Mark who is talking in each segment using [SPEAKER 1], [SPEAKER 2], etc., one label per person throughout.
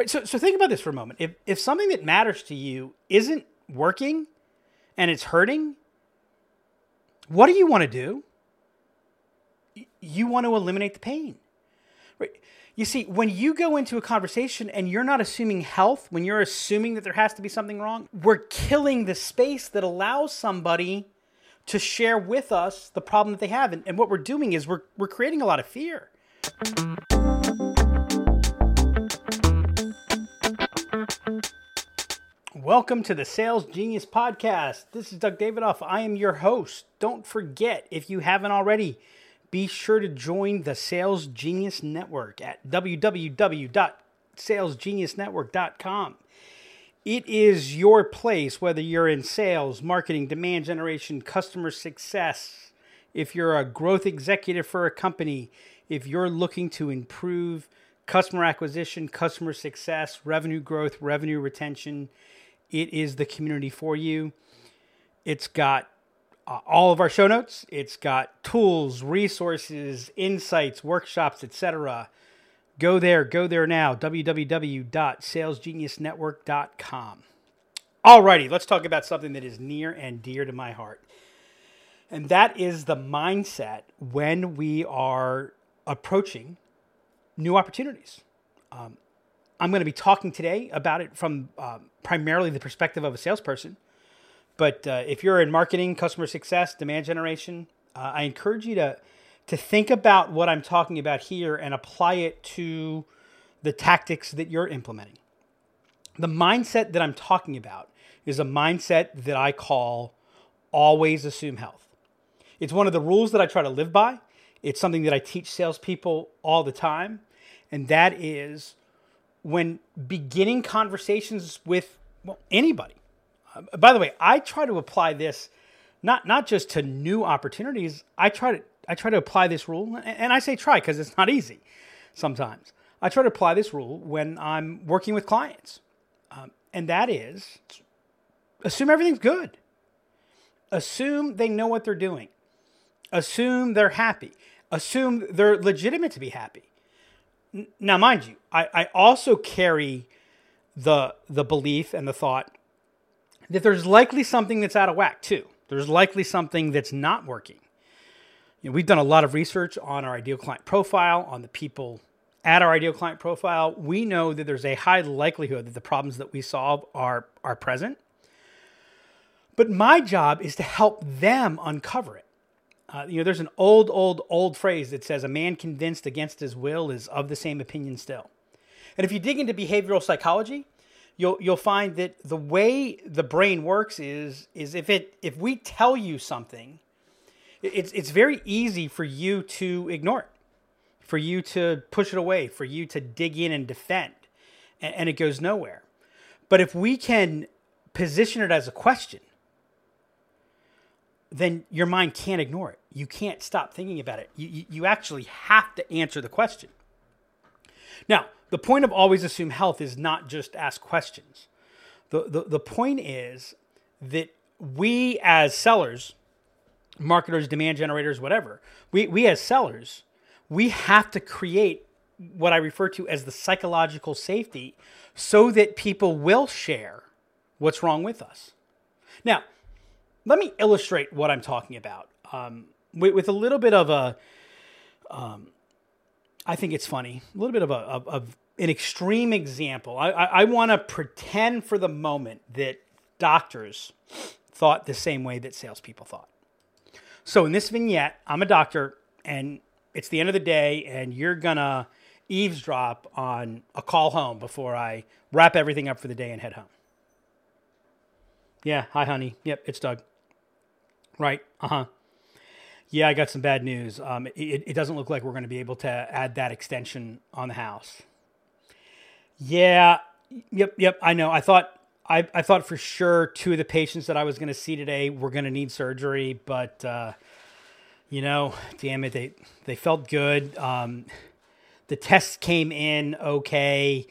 [SPEAKER 1] Right. So, so think about this for a moment. If, if something that matters to you isn't working and it's hurting, what do you want to do? You want to eliminate the pain. Right. You see, when you go into a conversation and you're not assuming health, when you're assuming that there has to be something wrong, we're killing the space that allows somebody to share with us the problem that they have. And, and what we're doing is we're, we're creating a lot of fear. Welcome to the Sales Genius Podcast. This is Doug Davidoff. I am your host. Don't forget, if you haven't already, be sure to join the Sales Genius Network at www.salesgeniusnetwork.com. It is your place, whether you're in sales, marketing, demand generation, customer success, if you're a growth executive for a company, if you're looking to improve customer acquisition, customer success, revenue growth, revenue retention, it is the community for you. It's got uh, all of our show notes. It's got tools, resources, insights, workshops, etc. Go there, go there now. www.salesgeniusnetwork.com. Alrighty, let's talk about something that is near and dear to my heart. And that is the mindset when we are approaching new opportunities. Um, I'm going to be talking today about it from um, primarily the perspective of a salesperson. But uh, if you're in marketing, customer success, demand generation, uh, I encourage you to to think about what I'm talking about here and apply it to the tactics that you're implementing. The mindset that I'm talking about is a mindset that I call always assume health. It's one of the rules that I try to live by. It's something that I teach salespeople all the time, and that is when beginning conversations with well, anybody. Uh, by the way, I try to apply this not not just to new opportunities. I try to I try to apply this rule, and I say try because it's not easy sometimes. I try to apply this rule when I'm working with clients, um, and that is assume everything's good. Assume they know what they're doing. Assume they're happy. Assume they're legitimate to be happy now mind you I, I also carry the the belief and the thought that there's likely something that's out of whack too. There's likely something that's not working. You know, we've done a lot of research on our ideal client profile on the people at our ideal client profile. We know that there's a high likelihood that the problems that we solve are are present. But my job is to help them uncover it uh, you know, there's an old, old, old phrase that says a man convinced against his will is of the same opinion still. And if you dig into behavioral psychology, you'll you'll find that the way the brain works is is if it if we tell you something, it's it's very easy for you to ignore it, for you to push it away, for you to dig in and defend, and, and it goes nowhere. But if we can position it as a question, then your mind can't ignore it. You can't stop thinking about it. You, you actually have to answer the question. Now, the point of always assume health is not just ask questions. The, the, the point is that we as sellers, marketers, demand generators, whatever, we, we as sellers, we have to create what I refer to as the psychological safety so that people will share what's wrong with us. Now, let me illustrate what I'm talking about um, with, with, a little bit of a. Um, I think it's funny, a little bit of a of, of an extreme example. I, I, I want to pretend for the moment that doctors thought the same way that salespeople thought. So in this vignette, I'm a doctor, and it's the end of the day, and you're gonna eavesdrop on a call home before I wrap everything up for the day and head home. Yeah, hi, honey. Yep, it's Doug. Right. Uh huh. Yeah, I got some bad news. Um, it, it doesn't look like we're going to be able to add that extension on the house. Yeah. Yep. Yep. I know. I thought I, I thought for sure two of the patients that I was going to see today were going to need surgery, but uh, you know, damn it, they they felt good. Um, the tests came in okay.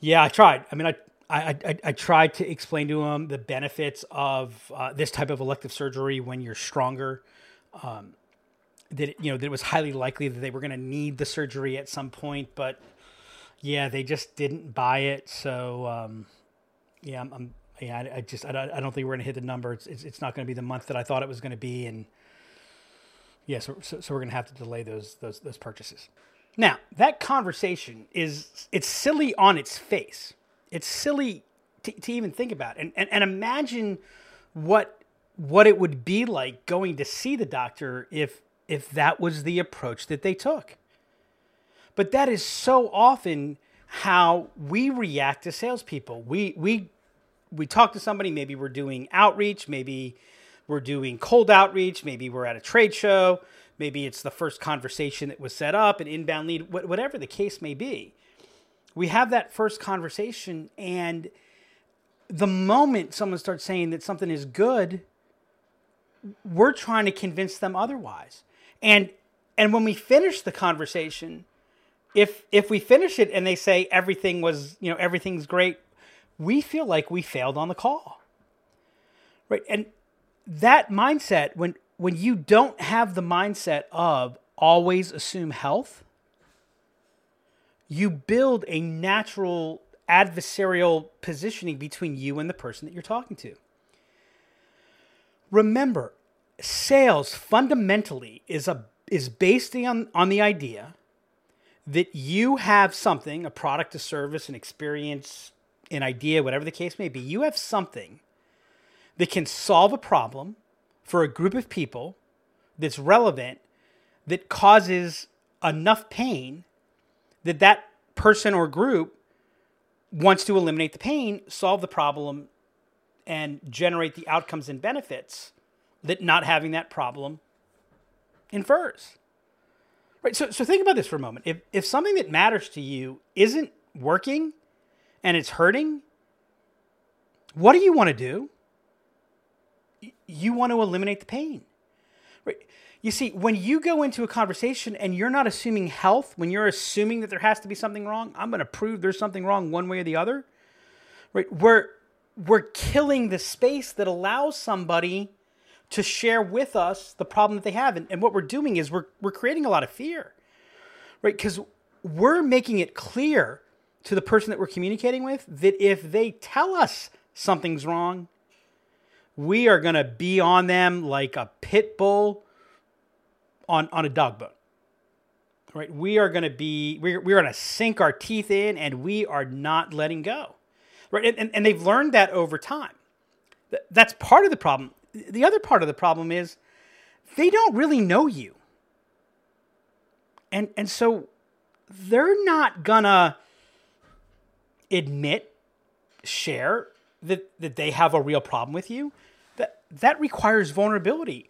[SPEAKER 1] Yeah, I tried. I mean, I I, I, I, tried to explain to him the benefits of uh, this type of elective surgery when you're stronger. Um, that you know that it was highly likely that they were going to need the surgery at some point, but yeah, they just didn't buy it. So, um, yeah, I'm, I'm yeah, I, I, just I don't, I don't think we're going to hit the number. It's, it's, it's not going to be the month that I thought it was going to be, and yeah, so, so, so we're going to have to delay those those those purchases. Now that conversation is it's silly on its face. It's silly to, to even think about, and, and and imagine what what it would be like going to see the doctor if if that was the approach that they took. But that is so often how we react to salespeople. We we we talk to somebody. Maybe we're doing outreach. Maybe we're doing cold outreach. Maybe we're at a trade show. Maybe it's the first conversation that was set up, an inbound lead, whatever the case may be. We have that first conversation, and the moment someone starts saying that something is good, we're trying to convince them otherwise. And and when we finish the conversation, if if we finish it and they say everything was, you know, everything's great, we feel like we failed on the call. Right? And that mindset when when you don't have the mindset of always assume health, you build a natural adversarial positioning between you and the person that you're talking to. Remember, sales fundamentally is a is based on, on the idea that you have something, a product, a service, an experience, an idea, whatever the case may be, you have something that can solve a problem for a group of people that's relevant that causes enough pain that that person or group wants to eliminate the pain, solve the problem, and generate the outcomes and benefits that not having that problem infers. Right. So, so think about this for a moment. If, if something that matters to you isn't working and it's hurting, what do you want to do? You want to eliminate the pain. Right. You see, when you go into a conversation and you're not assuming health, when you're assuming that there has to be something wrong, I'm going to prove there's something wrong one way or the other. Right? We're we're killing the space that allows somebody to share with us the problem that they have. And, and what we're doing is we're, we're creating a lot of fear, right? Because we're making it clear to the person that we're communicating with that if they tell us something's wrong, we are going to be on them like a pit bull on, on a dog bone. Right? We are going to be, we're, we're going to sink our teeth in and we are not letting go. Right? And, and, and they've learned that over time. That's part of the problem the other part of the problem is they don't really know you. And and so they're not gonna admit, share that, that they have a real problem with you. That that requires vulnerability.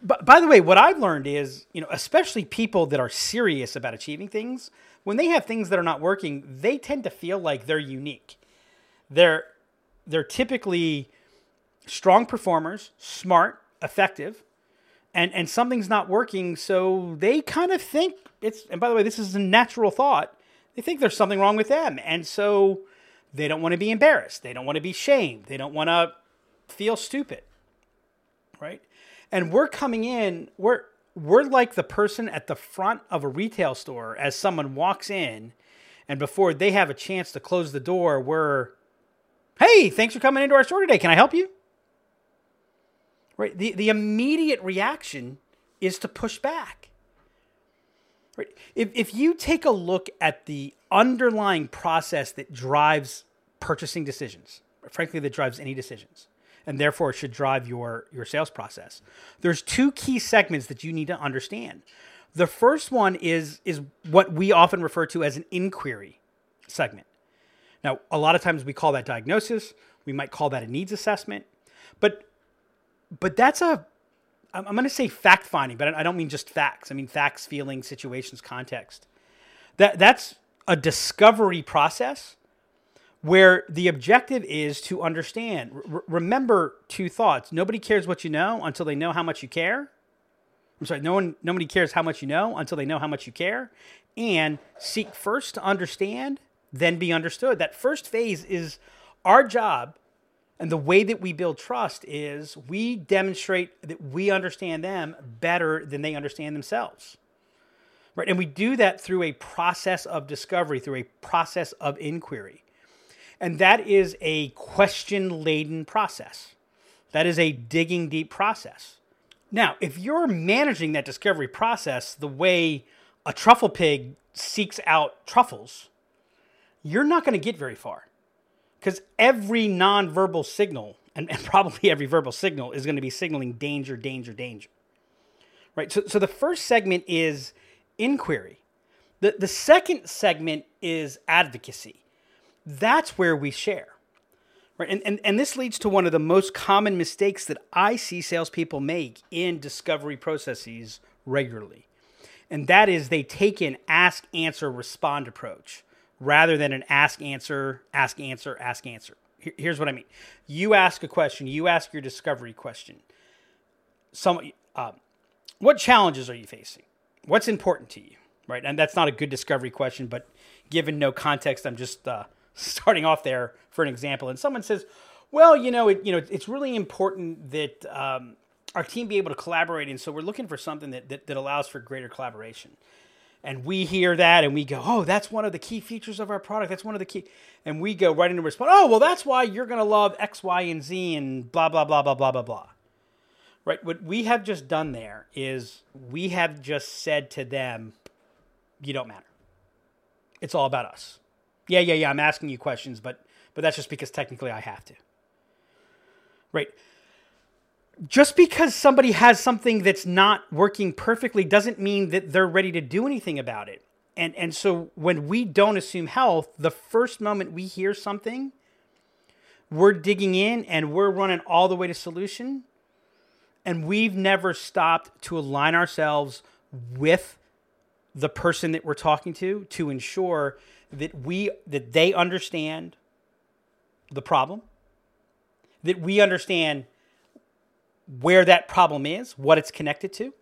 [SPEAKER 1] But by the way, what I've learned is, you know, especially people that are serious about achieving things, when they have things that are not working, they tend to feel like they're unique. They're they're typically strong performers, smart, effective, and and something's not working, so they kind of think it's. And by the way, this is a natural thought. They think there's something wrong with them, and so they don't want to be embarrassed. They don't want to be shamed. They don't want to feel stupid, right? And we're coming in. We're we're like the person at the front of a retail store as someone walks in, and before they have a chance to close the door, we're, hey, thanks for coming into our store today. Can I help you? right? The, the immediate reaction is to push back. Right? If, if you take a look at the underlying process that drives purchasing decisions, frankly, that drives any decisions, and therefore should drive your, your sales process, there's two key segments that you need to understand. The first one is, is what we often refer to as an inquiry segment. Now, a lot of times we call that diagnosis, we might call that a needs assessment, but but that's a I'm going to say fact finding, but I don't mean just facts. I mean facts, feelings, situations, context. That that's a discovery process where the objective is to understand. R- remember two thoughts. Nobody cares what you know until they know how much you care. I'm sorry, no one nobody cares how much you know until they know how much you care. And seek first to understand, then be understood. That first phase is our job and the way that we build trust is we demonstrate that we understand them better than they understand themselves. Right? And we do that through a process of discovery, through a process of inquiry. And that is a question laden process. That is a digging deep process. Now, if you're managing that discovery process the way a truffle pig seeks out truffles, you're not going to get very far because every nonverbal signal and, and, probably every verbal signal is going to be signaling danger, danger, danger. Right? So, so the first segment is inquiry. The, the second segment is advocacy. That's where we share. Right. And, and, and this leads to one of the most common mistakes that I see salespeople make in discovery processes regularly. And that is they take an ask, answer, respond approach rather than an ask, answer, ask, answer, ask, answer. Here's what I mean. You ask a question, you ask your discovery question. Some, uh, what challenges are you facing? What's important to you? Right. And that's not a good discovery question, but given no context, I'm just uh, starting off there for an example, and someone says, "Well, you know, it, you know, it's really important that um, our team be able to collaborate, and so we're looking for something that, that that allows for greater collaboration." And we hear that, and we go, "Oh, that's one of the key features of our product. That's one of the key." And we go right into response. Oh, well, that's why you're going to love X, Y, and Z, and blah blah blah blah blah blah blah. Right? What we have just done there is we have just said to them, "You don't matter. It's all about us." Yeah, yeah, yeah. I'm asking you questions, but but that's just because technically I have to. Right. Just because somebody has something that's not working perfectly doesn't mean that they're ready to do anything about it. And and so when we don't assume health, the first moment we hear something, we're digging in and we're running all the way to solution. And we've never stopped to align ourselves with the person that we're talking to to ensure that we that they understand the problem, that we understand where that problem is, what it's connected to,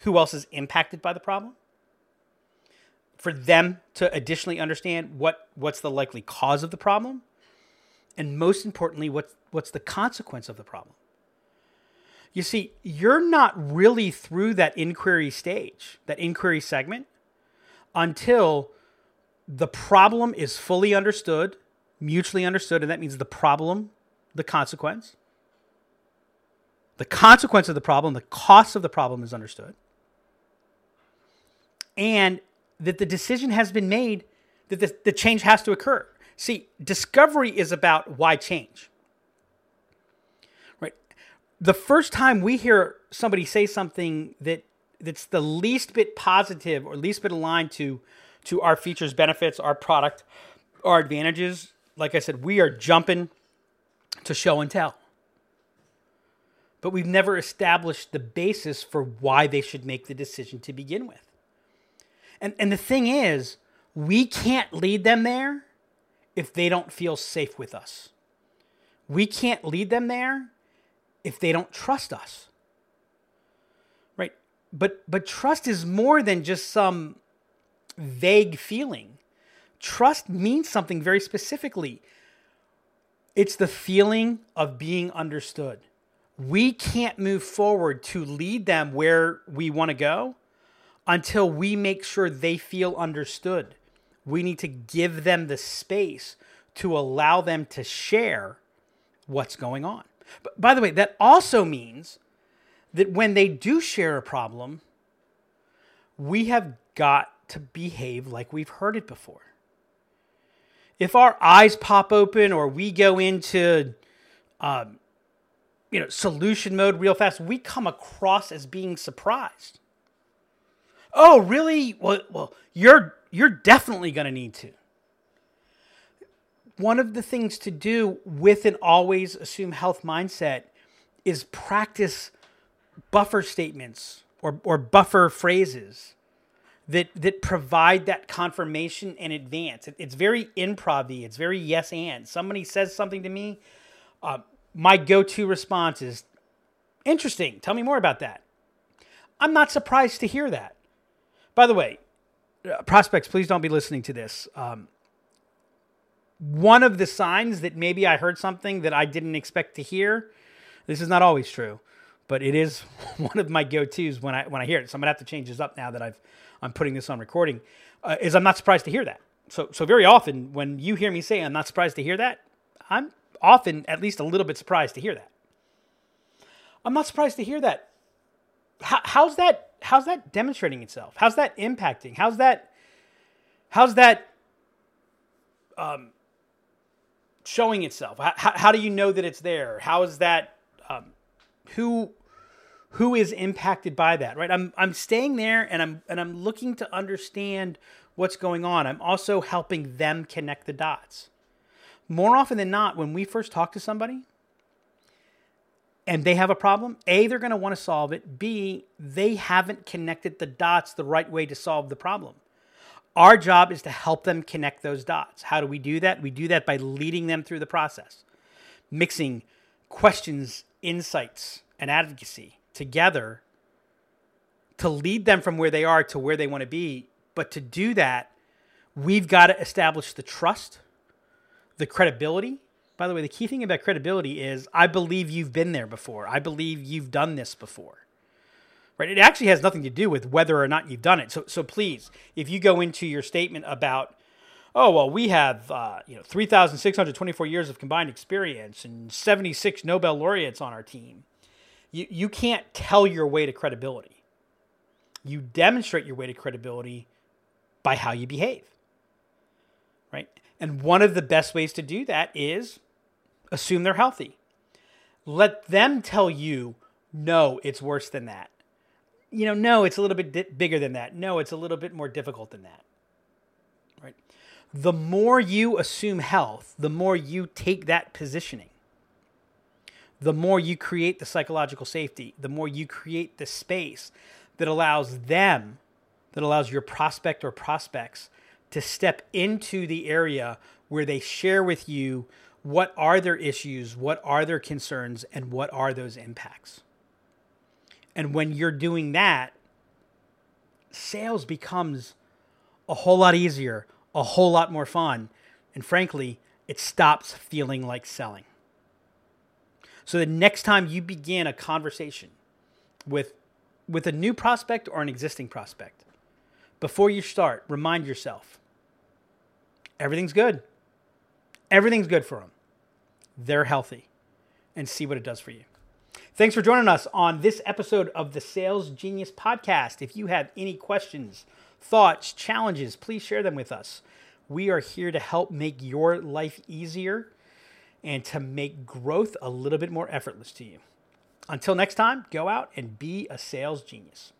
[SPEAKER 1] who else is impacted by the problem. For them to additionally understand what, what's the likely cause of the problem, and most importantly, what's, what's the consequence of the problem. You see, you're not really through that inquiry stage, that inquiry segment, until the problem is fully understood, mutually understood, and that means the problem, the consequence. The consequence of the problem, the cost of the problem is understood. And that the decision has been made that the, the change has to occur. See, discovery is about why change. Right? The first time we hear somebody say something that that's the least bit positive or least bit aligned to to our features, benefits, our product, our advantages, like I said, we are jumping to show and tell. But we've never established the basis for why they should make the decision to begin with. And, and the thing is, we can't lead them there if they don't feel safe with us. We can't lead them there if they don't trust us. Right? But but trust is more than just some vague feeling. Trust means something very specifically. It's the feeling of being understood. We can't move forward to lead them where we want to go until we make sure they feel understood. We need to give them the space to allow them to share what's going on. But by the way, that also means that when they do share a problem, we have got to behave like we've heard it before. If our eyes pop open or we go into, um, you know, solution mode real fast, we come across as being surprised. Oh, really? Well, well, you're you're definitely going to need to. One of the things to do with an always assume health mindset is practice buffer statements or, or buffer phrases that that provide that confirmation in advance. It, it's very improv It's very yes and. Somebody says something to me, uh, my go-to response is, "Interesting. Tell me more about that." I'm not surprised to hear that. By the way, uh, prospects, please don't be listening to this. Um, one of the signs that maybe I heard something that I didn't expect to hear. This is not always true, but it is one of my go-tos when I when I hear it. So I'm gonna have to change this up now that I've I'm putting this on recording, uh, is I'm not surprised to hear that. So, so very often when you hear me say I'm not surprised to hear that, I'm often at least a little bit surprised to hear that. I'm not surprised to hear that. How, how's that? How's that demonstrating itself? How's that impacting? How's that? How's that um, showing itself? How, how, do you know that it's there? How is that? Um, who who is impacted by that? Right. I'm I'm staying there and I'm and I'm looking to understand what's going on. I'm also helping them connect the dots. More often than not, when we first talk to somebody and they have a problem, A, they're going to want to solve it. B, they haven't connected the dots the right way to solve the problem. Our job is to help them connect those dots. How do we do that? We do that by leading them through the process, mixing questions, insights, and advocacy together to lead them from where they are to where they want to be. But to do that, we've got to establish the trust, the credibility. By the way, the key thing about credibility is I believe you've been there before. I believe you've done this before right? It actually has nothing to do with whether or not you've done it. So, so please, if you go into your statement about, oh well, we have uh, you know three thousand six hundred twenty-four years of combined experience and seventy-six Nobel laureates on our team, you you can't tell your way to credibility. You demonstrate your way to credibility by how you behave, right? And one of the best ways to do that is assume they're healthy. Let them tell you, no, it's worse than that you know, no, it's a little bit di- bigger than that. No, it's a little bit more difficult than that. Right? The more you assume health, the more you take that positioning. The more you create the psychological safety, the more you create the space that allows them, that allows your prospect or prospects to step into the area where they share with you what are their issues, what are their concerns, and what are those impacts. And when you're doing that, sales becomes a whole lot easier, a whole lot more fun, and frankly, it stops feeling like selling. So the next time you begin a conversation with with a new prospect or an existing prospect, before you start, remind yourself everything's good. Everything's good for them. They're healthy. And see what it does for you. Thanks for joining us on this episode of the Sales Genius Podcast. If you have any questions, thoughts, challenges, please share them with us. We are here to help make your life easier and to make growth a little bit more effortless to you. Until next time, go out and be a sales genius.